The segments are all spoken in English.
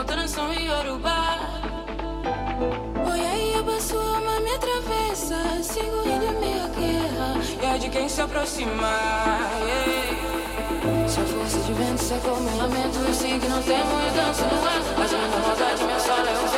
elevo. De volta na som e Yorubá. Oi, aí, abaço, alma me atravessa. Sigo indo minha guerra. E é de quem se aproximar. Yeah. Se a força de vento secou meu lamento, eu sigo, não temo e danço no ar. Mas a minha vontade, minha sola, eu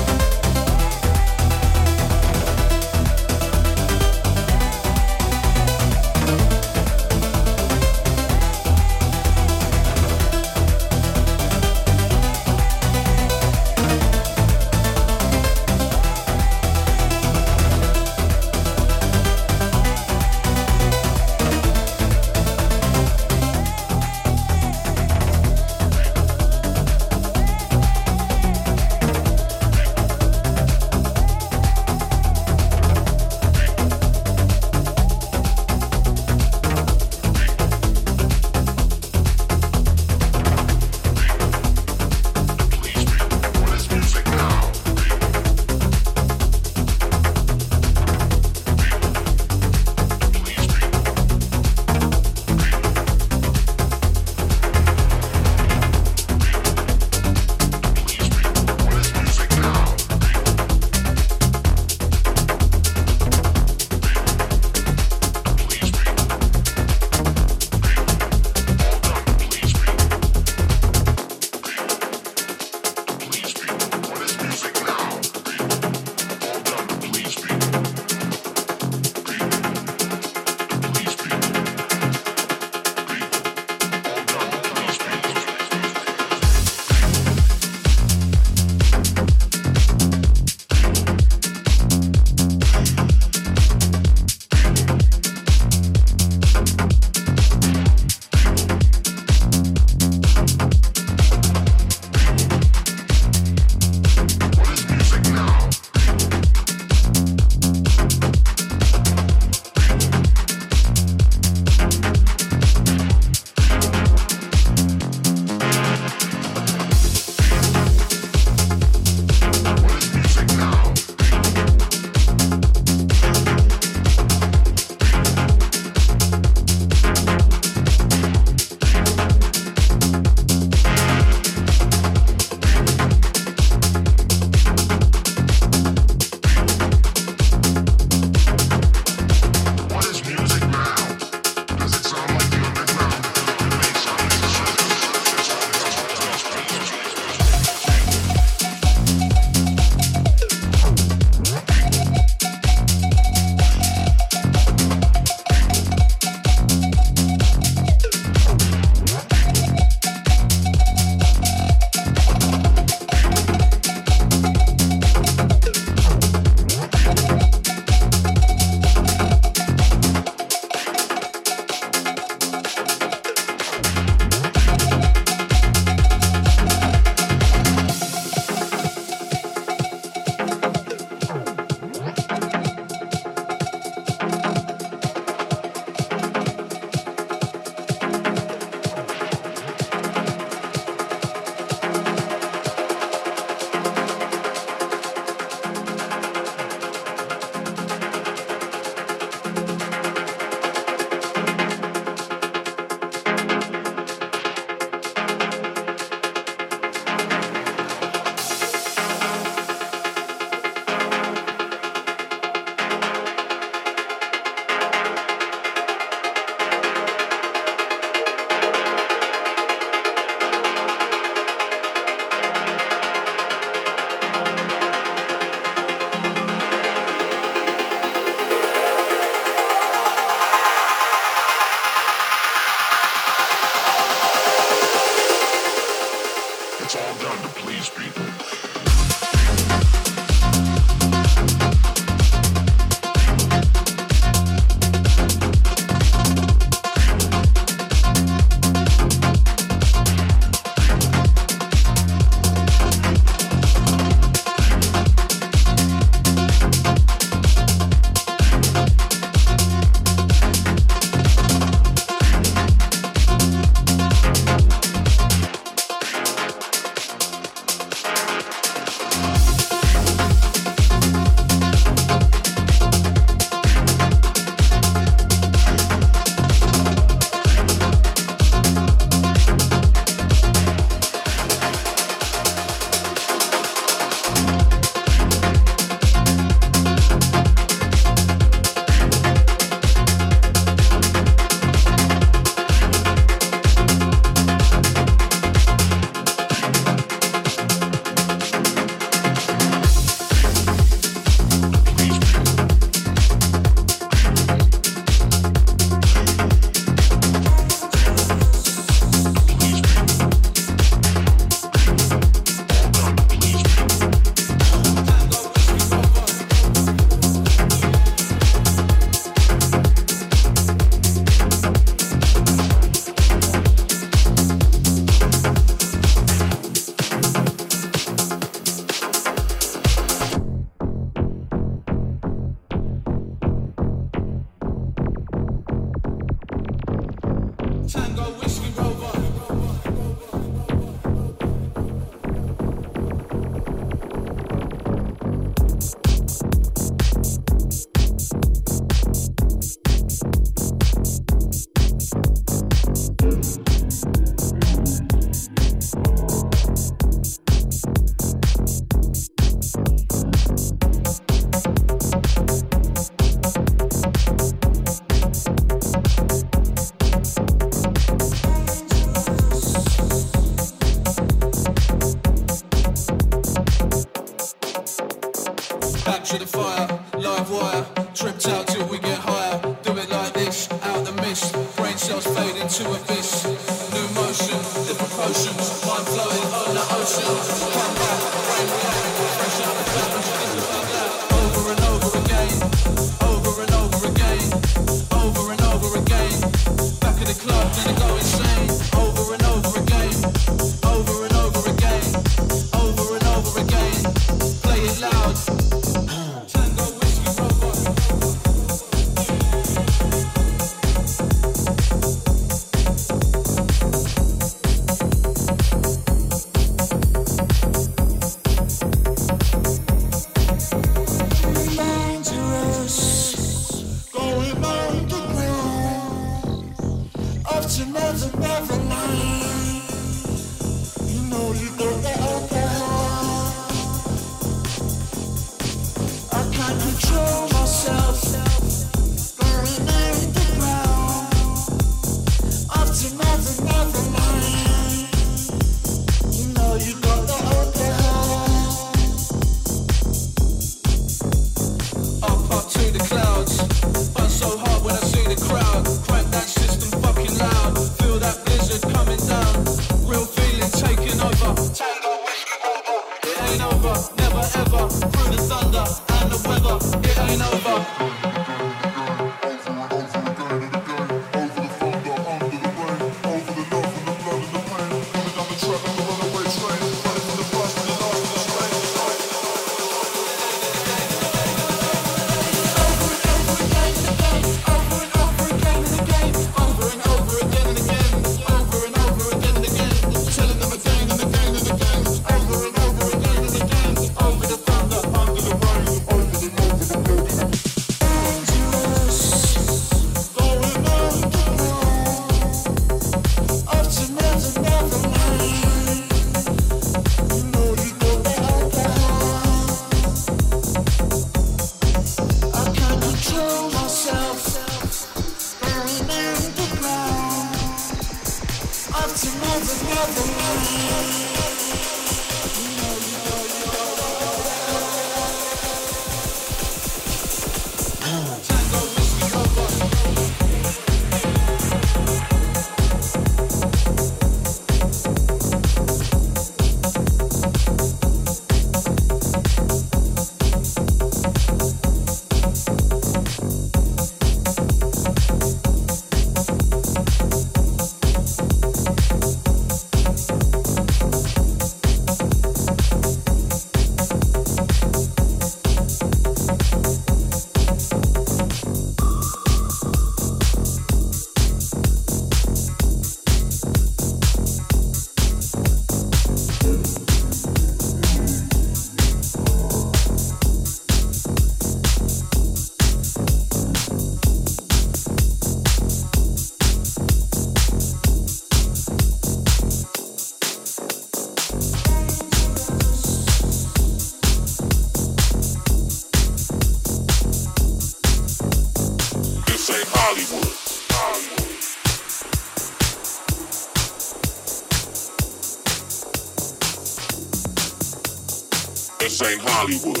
Hollywood.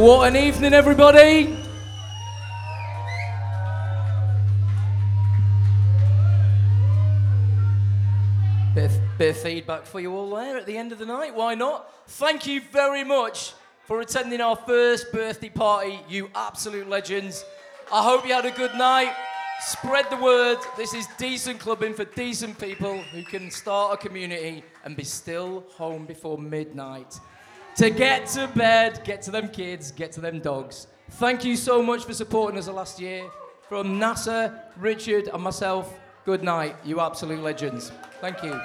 What an evening, everybody! Bit of, bit of feedback for you all there at the end of the night. Why not? Thank you very much for attending our first birthday party, you absolute legends. I hope you had a good night. Spread the word. This is decent clubbing for decent people who can start a community and be still home before midnight. To get to bed, get to them kids, get to them dogs. Thank you so much for supporting us the last year. From NASA, Richard, and myself, good night, you absolute legends. Thank you.